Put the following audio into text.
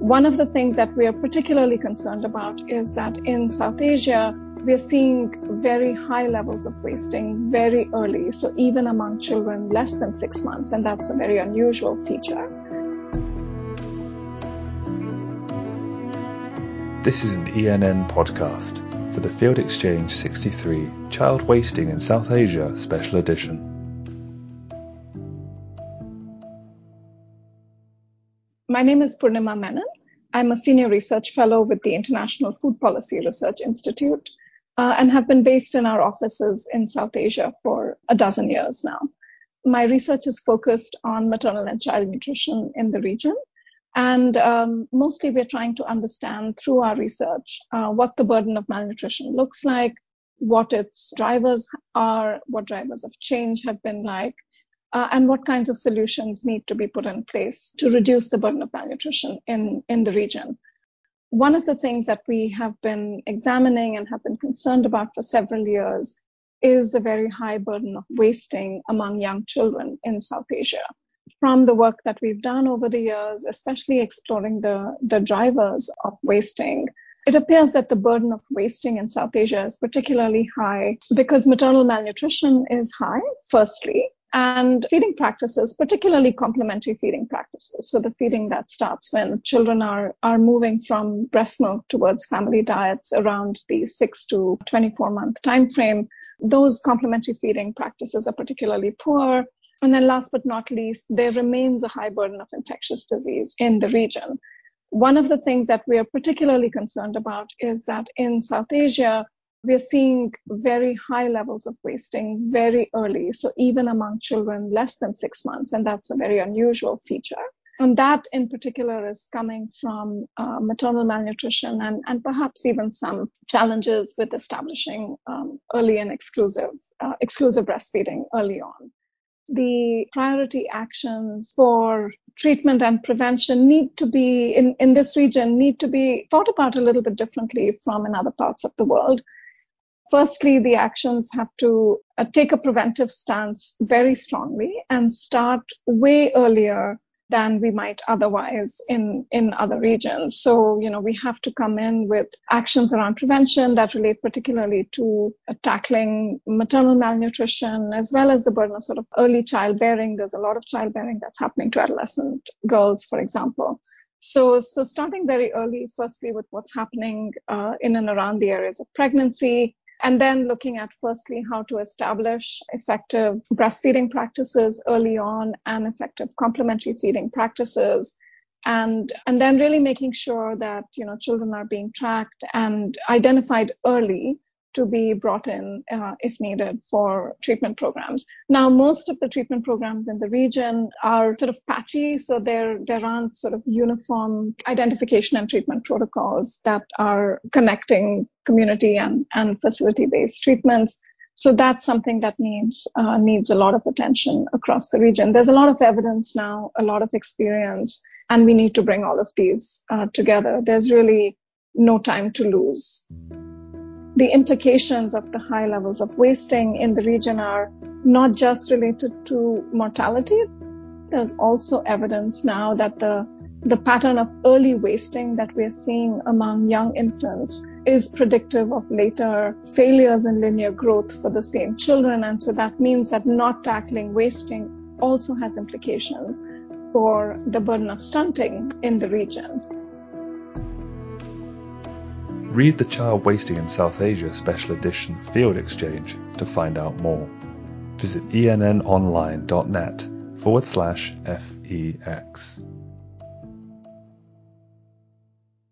One of the things that we are particularly concerned about is that in South Asia, we're seeing very high levels of wasting very early, so even among children less than six months, and that's a very unusual feature. This is an ENN podcast for the Field Exchange 63 Child Wasting in South Asia Special Edition. My name is Purnima Menon. I'm a senior research fellow with the International Food Policy Research Institute uh, and have been based in our offices in South Asia for a dozen years now. My research is focused on maternal and child nutrition in the region. And um, mostly we're trying to understand through our research uh, what the burden of malnutrition looks like, what its drivers are, what drivers of change have been like, uh, and what kinds of solutions need to be put in place to reduce the burden of malnutrition in, in the region. One of the things that we have been examining and have been concerned about for several years is the very high burden of wasting among young children in South Asia. From the work that we've done over the years, especially exploring the, the drivers of wasting, it appears that the burden of wasting in South Asia is particularly high because maternal malnutrition is high, firstly, and feeding practices, particularly complementary feeding practices. So the feeding that starts when children are, are moving from breast milk towards family diets around the six to 24 month time frame. Those complementary feeding practices are particularly poor. And then last but not least, there remains a high burden of infectious disease in the region. One of the things that we are particularly concerned about is that in South Asia, we're seeing very high levels of wasting very early. So even among children less than six months, and that's a very unusual feature. And that in particular is coming from uh, maternal malnutrition and, and perhaps even some challenges with establishing um, early and exclusive, uh, exclusive breastfeeding early on. The priority actions for treatment and prevention need to be in, in this region need to be thought about a little bit differently from in other parts of the world firstly, the actions have to uh, take a preventive stance very strongly and start way earlier than we might otherwise in, in other regions. So, you know, we have to come in with actions around prevention that relate particularly to uh, tackling maternal malnutrition as well as the burden of sort of early childbearing. There's a lot of childbearing that's happening to adolescent girls, for example. So, so starting very early, firstly with what's happening uh, in and around the areas of pregnancy, and then looking at firstly how to establish effective breastfeeding practices early on and effective complementary feeding practices. And and then really making sure that you know children are being tracked and identified early to be brought in uh, if needed for treatment programs. Now, most of the treatment programs in the region are sort of patchy, so there there aren't sort of uniform identification and treatment protocols that are connecting community and, and facility based treatments. So that's something that needs uh, needs a lot of attention across the region. There's a lot of evidence now, a lot of experience, and we need to bring all of these uh, together. There's really no time to lose the implications of the high levels of wasting in the region are not just related to mortality. There's also evidence now that the the pattern of early wasting that we're seeing among young infants is predictive of later failures in linear growth for the same children. And so that means that not tackling wasting also has implications for the burden of stunting in the region. Read the Child Wasting in South Asia Special Edition Field Exchange to find out more. Visit ennonline.net forward slash FEX.